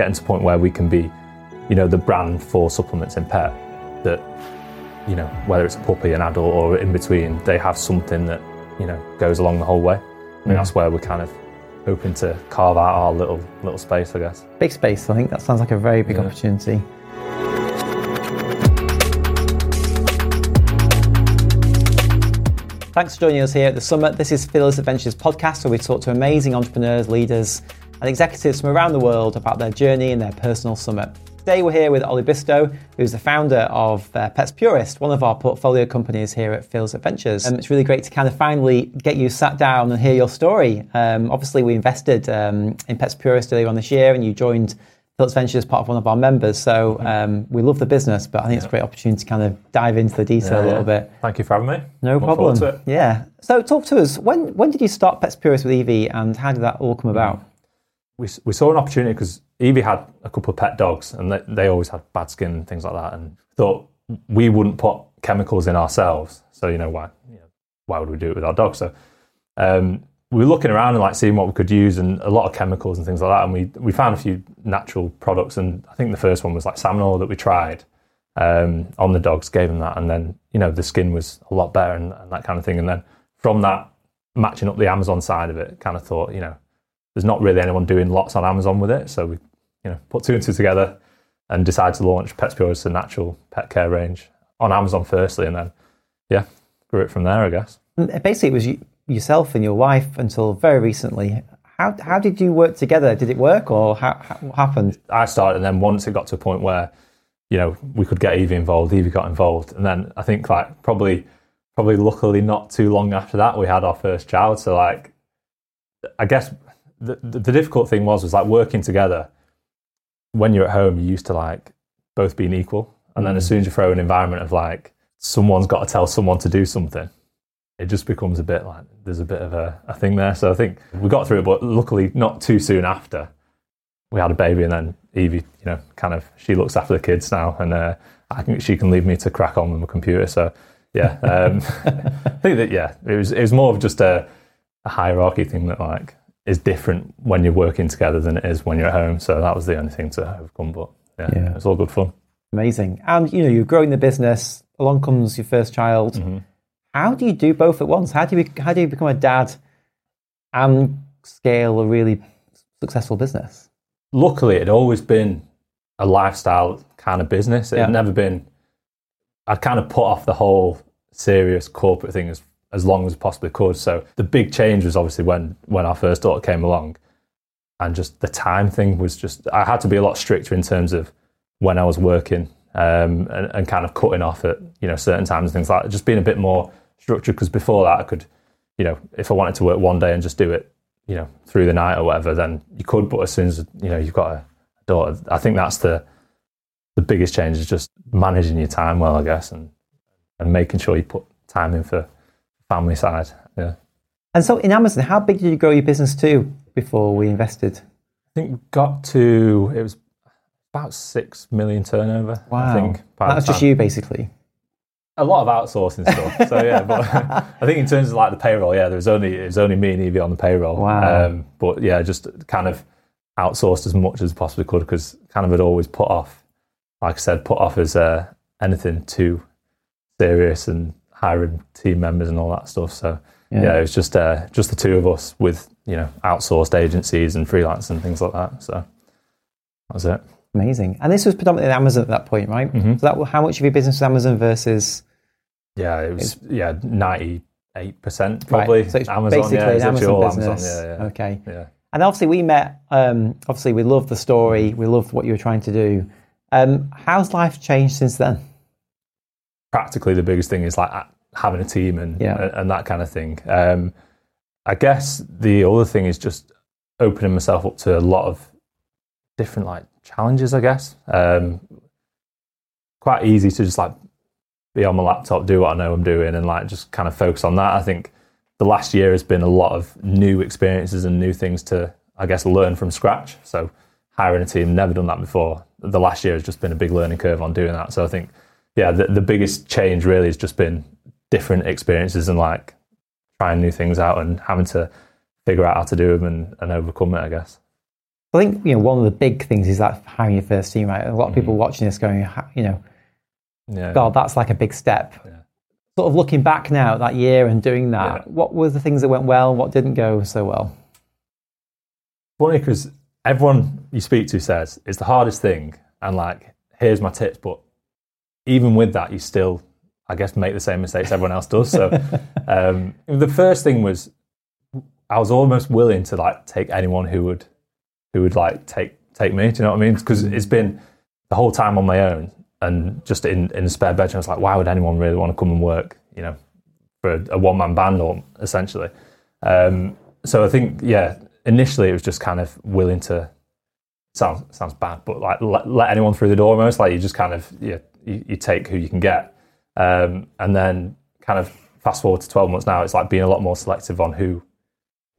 getting to a point where we can be, you know, the brand for supplements in pet that, you know, whether it's a puppy, an adult, or in between, they have something that, you know, goes along the whole way. I think mm. that's where we're kind of hoping to carve out our little little space, I guess. Big space. I think that sounds like a very big Yeah. opportunity. Thanks for joining us here at the Summit. This is Fearless Adventures podcast, where we talk to amazing entrepreneurs, leaders, and executives from around the world about their journey and their personal summit. Today, we're here with Ollie Bristowe, who's the founder of uh, Pets Purest, one of our portfolio companies here at Fearless Adventures. And it's really great to kind of finally get you sat down and hear your story. Um, obviously, we invested um, in Pets Purest earlier on this year, and you joined Fearless Adventures as part of one of our members. So um, we love the business, but I think it's a great opportunity to kind of dive into the detail a little bit. Thank you for having me. No Look problem. to it. Yeah. So talk to us. When when did you start Pets Purest with Evie, and how did that all come about? We, we saw an opportunity because Evie had a couple of pet dogs and they, they always had bad skin and things like that and thought we wouldn't put chemicals in ourselves. So you know why you know, why would we do it with our dogs? So um, we were looking around and like seeing what we could use and a lot of chemicals and things like that and we we found a few natural products and I think the first one was like salmon oil that we tried um, on the dogs gave them that and then you know the skin was a lot better and, and that kind of thing. And then from that matching up the Amazon side of it kind of thought you know there's not really anyone doing lots on Amazon with it. So we, you know, put two and two together and decided to launch Pets Pure as a natural pet care range on Amazon firstly, and then yeah, grew it from there, I guess. And basically, it was you, yourself and your wife until very recently. How how did you work together? Did it work, or how, how what happened? I started, and then once it got to a point where, you know, we could get Evie involved, Evie got involved, and then I think like probably, probably luckily not too long after that we had our first child. So like, I guess the, the, the difficult thing was was like working together. When you're at home, you're used to like both being equal, and then as soon as you throw an environment of like someone's got to tell someone to do something, it just becomes a bit like there's a bit of a, a thing there. So I think we got through it, but luckily not too soon after we had a baby, and then Evie, you know, kind of she looks after the kids now, and uh, I think she can leave me to crack on with my computer. So yeah, um, I think that yeah, it was it was more of just a, a hierarchy thing that like is different when you're working together than it is when you're at home. So that was the only thing to overcome. But yeah, Yeah. it's all good fun. Amazing. And you know, you're growing the business. Along comes your first child. Mm-hmm. How do you do both at once? How do you how do you become a dad and scale a really successful business? luckily it had always been a lifestyle kind of business. It Yeah. had never been. I'd kind of put off the whole serious corporate thing as as long as possibly could. So the big change was obviously when when our first daughter came along, and just the time thing was just I had to be a lot stricter in terms of when I was working um, and, and kind of cutting off at you know certain times and things like that. Just being a bit more structured because before that I could, you know, if I wanted to work one day and just do it, you know, through the night or whatever, then you could. But as soon as you know you've got a daughter, I think that's the the biggest change is just managing your time well, I guess, and and making sure you put time in for family side. Yeah, And so in Amazon, how big did you grow your business to before we invested? I think we got to it was about six million turnover. I think That's just you basically. a lot of outsourcing stuff. So yeah, but I think in terms of like the payroll, yeah, there was only it was only me and Evie on the payroll. Wow. Um, but yeah, just kind of outsourced as much as possibly could because kind of had always put off, like I said, put off as uh, anything too serious and hiring team members and all that stuff. So yeah, it was just uh, just the two of us with you know outsourced agencies and freelance and things like that. So that was it. Amazing. And this was predominantly Amazon at that point, right? Mm-hmm. So that how much of your business was Amazon versus Yeah, it was yeah ninety eight percent probably Right. So it's Amazon. basically yeah, an it's Amazon business. Amazon. Yeah, yeah. Okay. Yeah. And obviously, we met. Um, obviously, we loved the story. We loved what you were trying to do. Um, how's life changed since then? Practically, the biggest thing is like having a team and Yeah. and, and that kind of thing. Um, I guess the other thing is just opening myself up to a lot of different like challenges. I guess um, quite easy to just like be on my laptop, do what I know I'm doing, and like just kind of focus on that. I think the last year has been a lot of new experiences and new things to, I guess, learn from scratch. So hiring a team, never done that before. The last year has just been a big learning curve on doing that. So I think, yeah, the, the biggest change really has just been different experiences and like trying new things out and having to figure out how to do them and, and overcome it, I guess. I think you know one of the big things is that hiring your first team. Right, a lot of people mm. watching this going, you know, Yeah. God, that's like a big step. Yeah. Sort of looking back now at that year and doing that, Yeah. what were the things that went well and what didn't go so well? funny because everyone you speak to says it's the hardest thing, and like, here's my tips. But even with that, you still, I guess, make the same mistakes everyone else does. So um, the first thing was, I was almost willing to like take anyone who would, who would like take take me. Do you know what I mean? Because it's been the whole time on my own and just in in a spare bedroom. I was like, why would anyone really want to come and work? You know, for a, a one man band or essentially. Um, so I think yeah, initially it was just kind of willing to sounds sounds bad, but like let, let anyone through the door almost. Like you just kind of yeah, you, you take who you can get, um, and then kind of fast forward to twelve months now, it's like being a lot more selective on who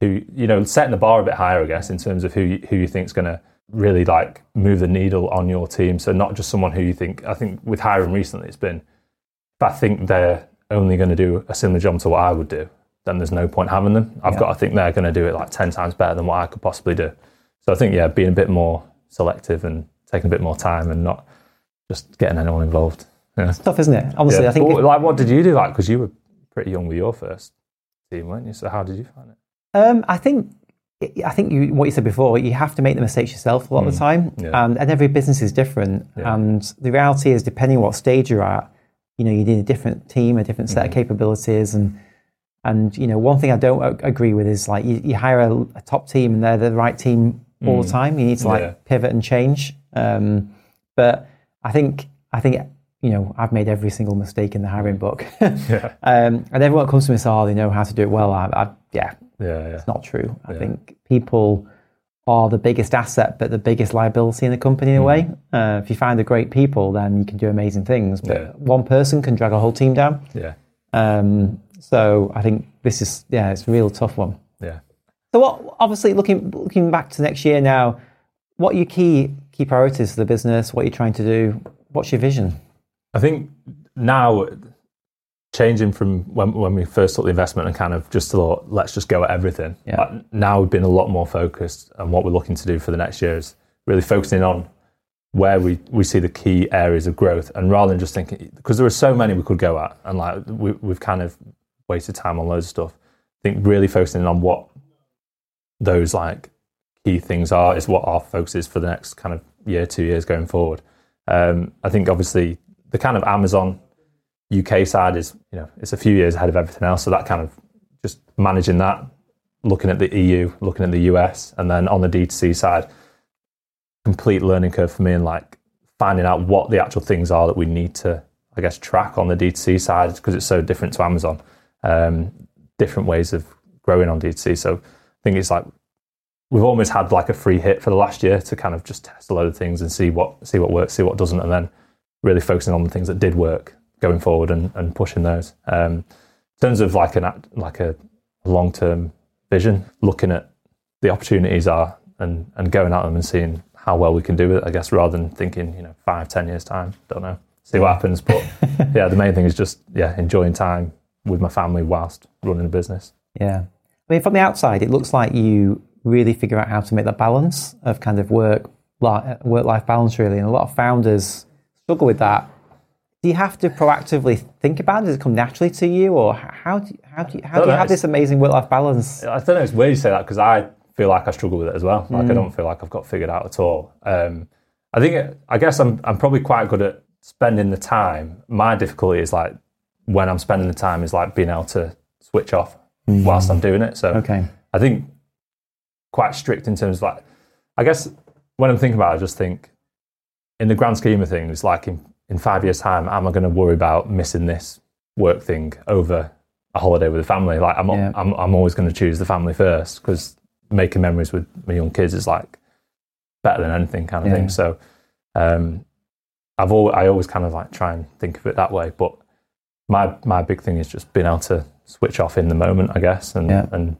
who you know setting the bar a bit higher, I guess, in terms of who you, who you think is going to really like move the needle on your team. So not just someone who you think. I think with hiring recently, it's been if I think they're only going to do a similar job to what I would do, then there's no point having them. I've Yeah. got to think they're going to do it like ten times better than what I could possibly do. So I think yeah, being a bit more selective and taking a bit more time and not just getting anyone involved. Yeah. It's tough, isn't it? Honestly, Yeah. I think But, like, what did you do? Like, because you were pretty young with your first team, weren't you? So how did you find it? Um, I think I think you, what you said before, you have to make the mistakes yourself a lot of the time, Mm. Yeah. and, and every business is different. Yeah. And the reality is, depending on what stage you're at, you know, you need a different team, a different Mm. set of capabilities, and and you know, one thing I don't agree with is like you, you hire a, a top team and they're the right team all the time. You need to like Mm. Yeah. pivot and change. Um, but I think I think you know I've made every single mistake in the hiring book, Yeah, um, and everyone comes to me and says, "Oh, they know how to do it well." I, I, yeah, yeah, yeah. it's not true. I Yeah. think people are the biggest asset, but the biggest liability in the company in a way. Uh, if you find the great people, then you can do amazing things. But Yeah. one person can drag a whole team down. yeah, Um, so I think this is yeah, it's a real tough one. yeah. So what? Obviously, looking looking back to next year now, what are your key key priorities for the business? What are you trying to do? What's your vision? I think now changing from when, when we first took the investment and kind of just thought, let's just go at everything. Yeah. Like, now we've been a lot more focused and what we're looking to do for the next year is really focusing on where we, we see the key areas of growth and rather than just thinking, because there are so many we could go at and like we, we've kind of wasted time on loads of stuff. I think really focusing on what those like key things are is what our focus is for the next kind of year, two years going forward. Um, I think obviously the kind of Amazon UK side is, you know, it's a few years ahead of everything else. So that kind of just managing that, looking at the EU, looking at the US, and then on the D2C side, complete learning curve for me and like finding out what the actual things are that we need to, I guess, track on the D2C side because it's so different to Amazon. Um, different ways of growing on D2C. So I think it's like we've almost had like a free hit for the last year to kind of just test a load of things and see what see what works, see what doesn't, and then really focusing on the things that did work going forward and, and pushing those. Um, in terms of like an like a long term vision, looking at the opportunities are and and going at them and seeing how well we can do it. I guess rather than thinking you know five ten years time, don't know, see what happens. But yeah, the main thing is just yeah enjoying time with my family whilst running a business. Yeah. I mean, from the outside, it looks like you really figure out how to make that balance of kind of work work life balance, really. And a lot of founders struggle with that. Do you have to proactively think about it? Does it come naturally to you, or how do you, how do you, how do you know, have this amazing work life balance? I don't know. It's weird you say that because I feel like I struggle with it as well. Like I don't feel like I've got figured out at all. Um, I think it, I guess I'm I'm probably quite good at spending the time. My difficulty is like when I'm spending the time is like being able to switch off whilst I'm doing it. So Okay. I think quite strict in terms of like I guess when I'm thinking about it, I just think in the grand scheme of things, like in, in five years' time, am I going to worry about missing this work thing over a holiday with the family? Like I'm Yeah. I'm, I'm always going to choose the family first because making memories with my young kids is like better than anything kind of Yeah. thing. So um, I've always, I always kind of like try and think of it that way, but my my big thing is just being able to switch off in the moment, I guess, and Yeah. and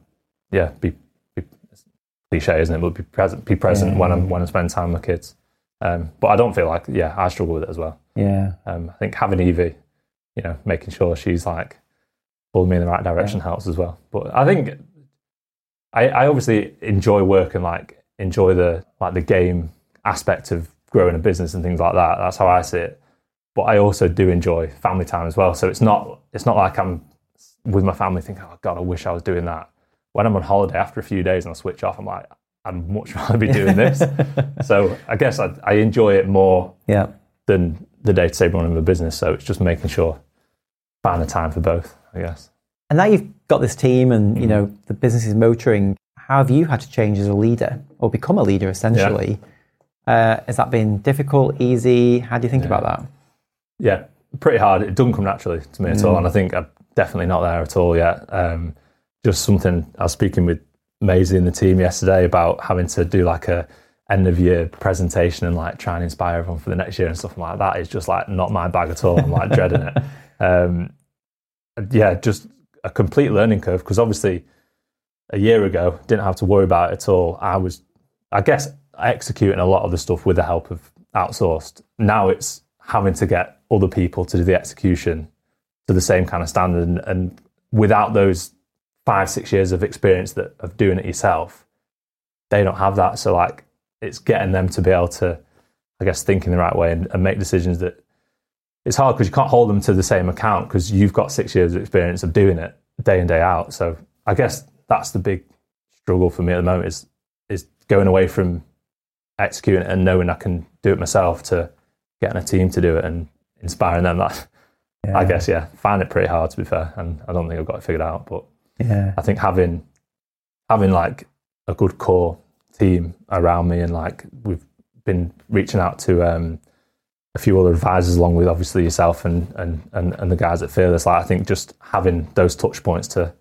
yeah, be, be cliche, isn't it? But be present, be present Yeah. when I'm when I spend time with kids. Um, but I don't feel like yeah, I struggle with it as well. Yeah. Um, I think having Evie, you know, making sure she's like pulling me in the right direction helps as well. But I think I, I obviously enjoy work and like enjoy the like the game aspect of growing a business and things like that. That's how I see it. But I also do enjoy family time as well. So it's not it's not like I'm with my family thinking, oh God, I wish I was doing that. When I'm on holiday after a few days and I switch off, I'm like, I'd much rather be doing this. so I guess I, I enjoy it more Yeah. than the day to day running of a business. So it's just making sure find the time for both, I guess. And now you've got this team and, you know, the business is motoring. How have you had to change as a leader or become a leader essentially? Uh, has that been difficult, easy? How do you think about that? Yeah, pretty hard. It doesn't come naturally to me at all, and I think I'm definitely not there at all yet. Um, just something I was speaking with Maisie and the team yesterday about having to do like a end of year presentation and like try and inspire everyone for the next year and stuff like that is just like not my bag at all. I'm like dreading it. Um, yeah, just a complete learning curve because obviously a year ago didn't have to worry about it at all. I was, I guess, executing a lot of the stuff with the help of outsourced. Now it's having to get other people to do the execution to the same kind of standard, and, and without those five six years of experience that of doing it yourself, they don't have that. So like, it's getting them to be able to, I guess, think in the right way and, and make decisions that. It's hard because you can't hold them to the same account because you've got six years of experience of doing it day in day out. So I guess that's the big struggle for me at the moment is is going away from executing it and knowing I can do it myself to getting a team to do it and inspiring them. That I guess yeah, find it pretty hard to be fair, and I don't think I've got it figured out. But Yeah. I think having having like a good core team around me and like we've been reaching out to um, a few other advisors along with obviously yourself and and and, and the guys at Fearless. Like I think just having those touch points to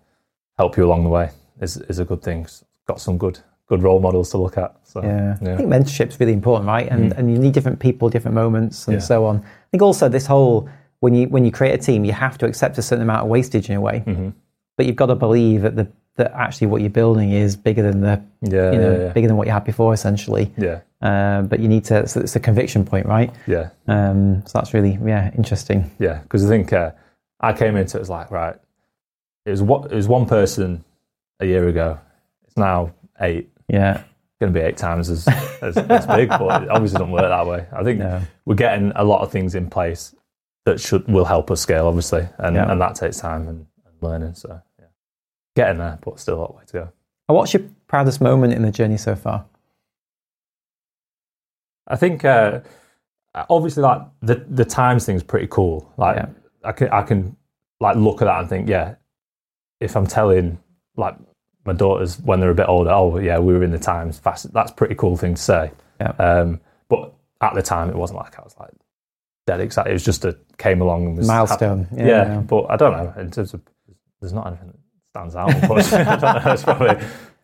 help you along the way is is a good thing. Got some good good role models to look at. So Yeah. I think mentorship's is really important, right? And and you need different people, different moments, and Yeah. so on. I think also this whole when you when you create a team, you have to accept a certain amount of wastage in a way, but you've got to believe that the that actually what you're building is bigger than the yeah, you know yeah, yeah. bigger than what you had before, essentially. yeah, Um, but you need to. So it's a conviction point, right? yeah. Um, so that's really yeah interesting. Yeah, because I think uh, I came into it as like right, it was what it was one person a year ago. It's now eight. Yeah. Going to be eight times as as, as big, but it obviously doesn't work that way. I think No. we're getting a lot of things in place that should will help us scale, obviously, and Yeah. and that takes time and learning. So yeah, getting there, but still a lot way to go. And what's your proudest moment in the journey so far? I think uh, obviously like the the times thing's pretty cool. Like Yeah. I can I can like look at that and think, yeah, if I'm telling like my daughters when they're a bit older, oh yeah, we were in the times fast. That's pretty cool thing to say. Yeah. Um, but at the time, it wasn't like I was like dead excited. It was just a came along and was Milestone. Yeah, yeah. but I don't know in terms of there's not anything that stands out. Unfortunately, I don't know. It's probably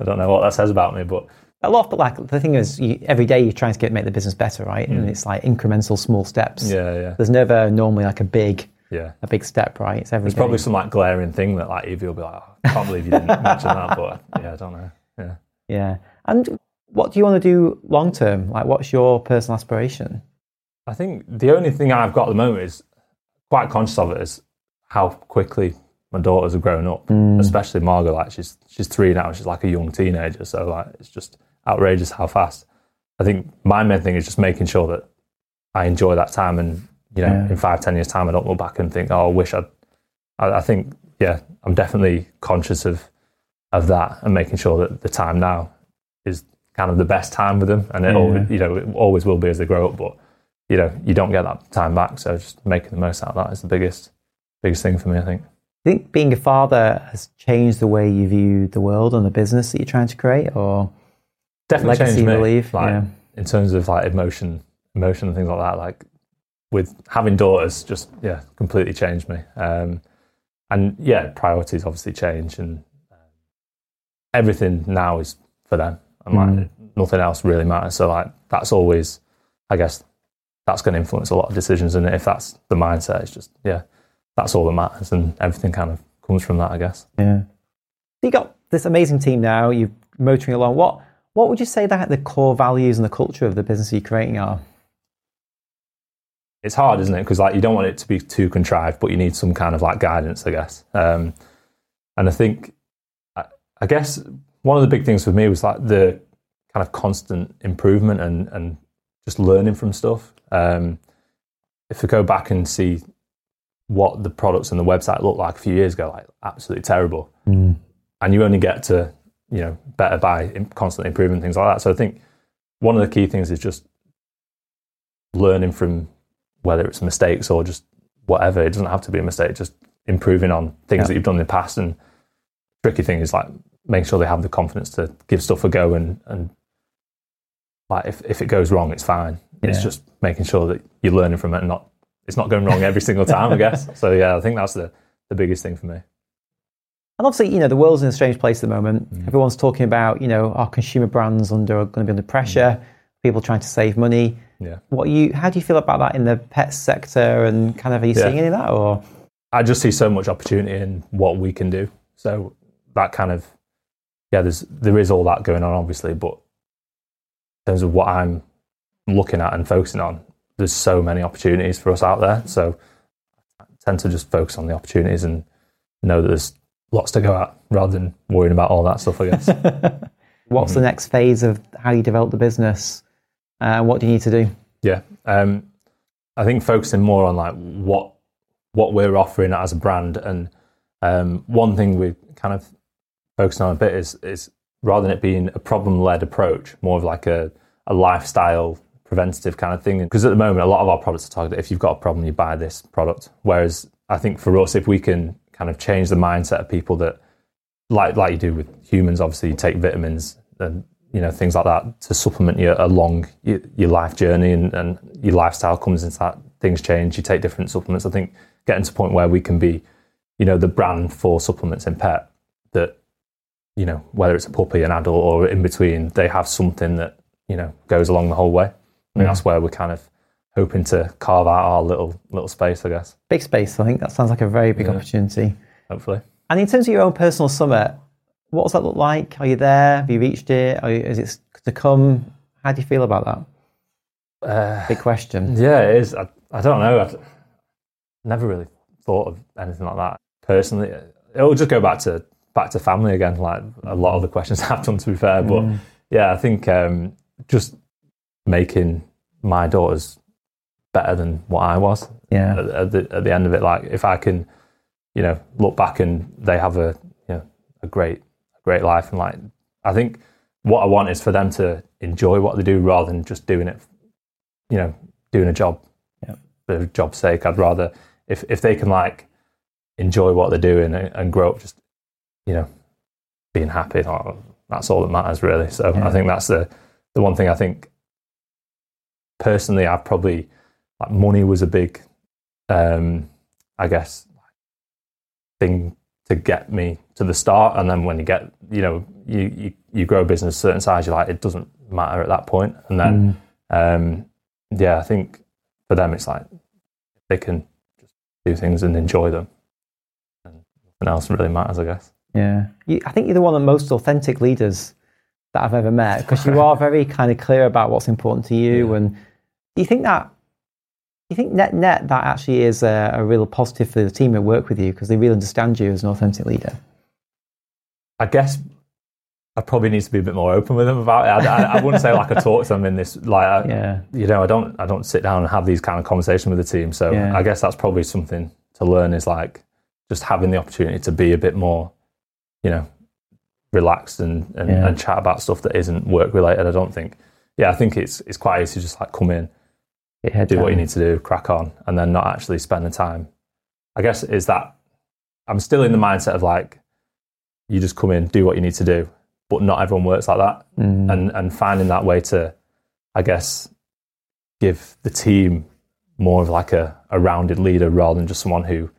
I don't know what that says about me, but A lot, but like the thing is, you, every day you're trying to get make the business better, right? And it's like incremental, small steps. Mm. yeah, yeah, There's never normally like a big yeah. a big step, right? It's every There's day. probably some like glaring thing that like Evie will be like, oh, I can't believe you didn't mention that, but yeah, I don't know. Yeah. yeah. And what do you want to do long term? Like, what's your personal aspiration? I think the only thing I've got at the moment is quite conscious of it is how quickly my daughters are growing up, mm. especially Margot. Like she's she's three now, she's like a young teenager, so like it's just outrageous how fast. I think my main thing is just making sure that I enjoy that time, and you know, Yeah. in five ten years time, I don't look back and think, oh, I wish I'd. I, I think yeah, I'm definitely conscious of of that and making sure that the time now is kind of the best time with them, and it Yeah. always, you know it always will be as they grow up, but you know, you don't get that time back. So just making the most out of that is the biggest, biggest thing for me. I think. Do you think being a father has changed the way you view the world and the business that you're trying to create, or Definitely legacy changed me. belief? Like yeah. in terms of like emotion, emotion and things like that. Like with having daughters, just yeah, completely changed me. Um, and yeah, priorities obviously change, and um, everything now is for them, and like nothing else really matters. So like that's always, I guess, that's going to influence a lot of decisions. And if that's the mindset, it's just yeah, that's all that matters, and everything kind of comes from that, I guess. Yeah. You got this amazing team now. You're motoring along. What what would you say that the core values and the culture of the business you're creating are? it's hard, isn't it? Because like you don't want it to be too contrived, but you need some kind of like guidance, I guess. Um, and I think, I, I guess one of the big things for me was like the kind of constant improvement and and just learning from stuff. Um, if we go back and see what the products and the website looked like a few years ago, like absolutely terrible, Mm. and you only get to you know better by constantly improving things like that. So I think one of the key things is just learning from whether it's mistakes or just whatever. It doesn't have to be a mistake. Just improving on things Yeah. that you've done in the past. And tricky thing is like making sure they have the confidence to give stuff a go and and like if, if it goes wrong, it's fine. It's just making sure that you're learning from it and not it's not going wrong every single time. I guess. So yeah, I think that's the the biggest thing for me. And obviously, you know, the world's in a strange place at the moment. Mm. Everyone's talking about, you know, our consumer brands under are going to be under pressure. People trying to save money. Yeah. What you? How do you feel about that in the pet sector? And kind of, are you Yeah. seeing any of that? Or I just see so much opportunity in what we can do. So that kind of yeah, there's there is all that going on obviously, but in terms of what I'm looking at and focusing on, there's so many opportunities for us out there. So I tend to just focus on the opportunities and know that there's lots to go at rather than worrying about all that stuff, I guess. what's Mm-hmm. the next phase of how you develop the business? Uh, what do you need to do? Yeah, um, I think focusing more on like what what we're offering as a brand, and um, one thing we kind of focusing on a bit is is rather than it being a problem led approach, more of like a a lifestyle preventative kind of thing. Because at the moment, a lot of our products are targeted. If you've got a problem, you buy this product. Whereas I think for us, if we can kind of change the mindset of people that like like you do with humans, obviously you take vitamins and you know things like that to supplement your along your, your life journey and, and your lifestyle comes into that. Things change. You take different supplements. I think getting to a point where we can be, you know, the brand for supplements in pet that you know whether it's a puppy, an adult, or in between, they have something that you know goes along the whole way. I think that's where we're kind of hoping to carve out our little little space, I guess. Big space. I think that sounds like a very big Yeah. opportunity. Hopefully. And in terms of your own personal summit, what does that look like? Are you there? Have you reached it? Are you, is it to come? How do you feel about that? Uh, Big question. Yeah, it is. I, I don't know. I've never really thought of anything like that personally. It'll just go back to back to family again, like a lot of the questions I've done. To be fair, but yeah, I think um, just making my daughters better than what I was Yeah. at, at the at the end of it. Like if I can, you know, look back and they have a you know a great great life and like I think what I want is for them to enjoy what they do rather than just doing it, you know, doing a job Yeah. for job's sake. I'd rather if if they can like enjoy what they're doing and, and grow up just you know being happy. like, That's all that matters really. So Yeah. I think that's the the one thing I think personally I've probably like money was a big um I guess thing to get me to the start and then when you get you know you you, you grow a business a certain size you're like it doesn't matter at that point. and then um yeah I think for them it's like they can just do things and enjoy them and nothing else really matters I guess Yeah. You, I think you're the one of the most authentic leaders that I've ever met because you are very kind of clear about what's important to you. Yeah. And do you think that, do you think net net that actually is a, a real positive for the team that work with you because they really understand you as an authentic leader? I guess I probably need to be a bit more open with them about it. I, I, I wouldn't say like I talk to them in this like I, Yeah. you know I don't I don't sit down and have these kind of conversations with the team. So Yeah. I guess that's probably something to learn is like just having the opportunity to be a bit more, you know, relaxed and and, Yeah. and chat about stuff that isn't work related. I don't think. Yeah, I think it's it's quite easy to just like come in, Do what you need to do, crack on, and then not actually spend the time. I guess is that I'm still in the mindset of like you just come in, do what you need to do, but not everyone works like that, Mm. and and finding that way to, I guess, give the team more of like a, a rounded leader rather than just someone who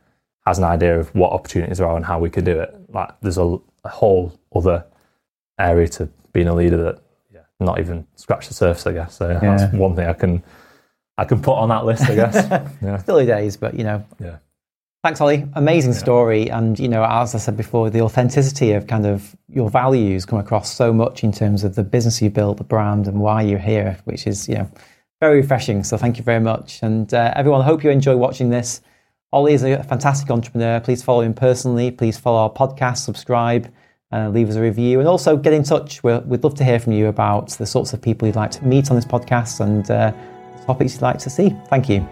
has an idea of what opportunities are and how we could do it. Like there's a, a whole other area to being a leader that yeah, not even scratch the surface, I guess. So Yeah. that's one thing I can I can put on that list, I guess. yeah. Still early days, but you know. Yeah. Thanks, Ollie. Amazing story. And, you know, as I said before, the authenticity of kind of your values come across so much in terms of the business you built, the brand, and why you're here, which is, you know, very refreshing. So thank you very much. And uh, everyone, I hope you enjoy watching this. Ollie is a fantastic entrepreneur. Please follow him personally. Please follow our podcast, subscribe. uh, leave us a review, and also get in touch. we would love to hear from you about the sorts of people you'd like to meet on this podcast and uh, topics you'd like to see. Thank you.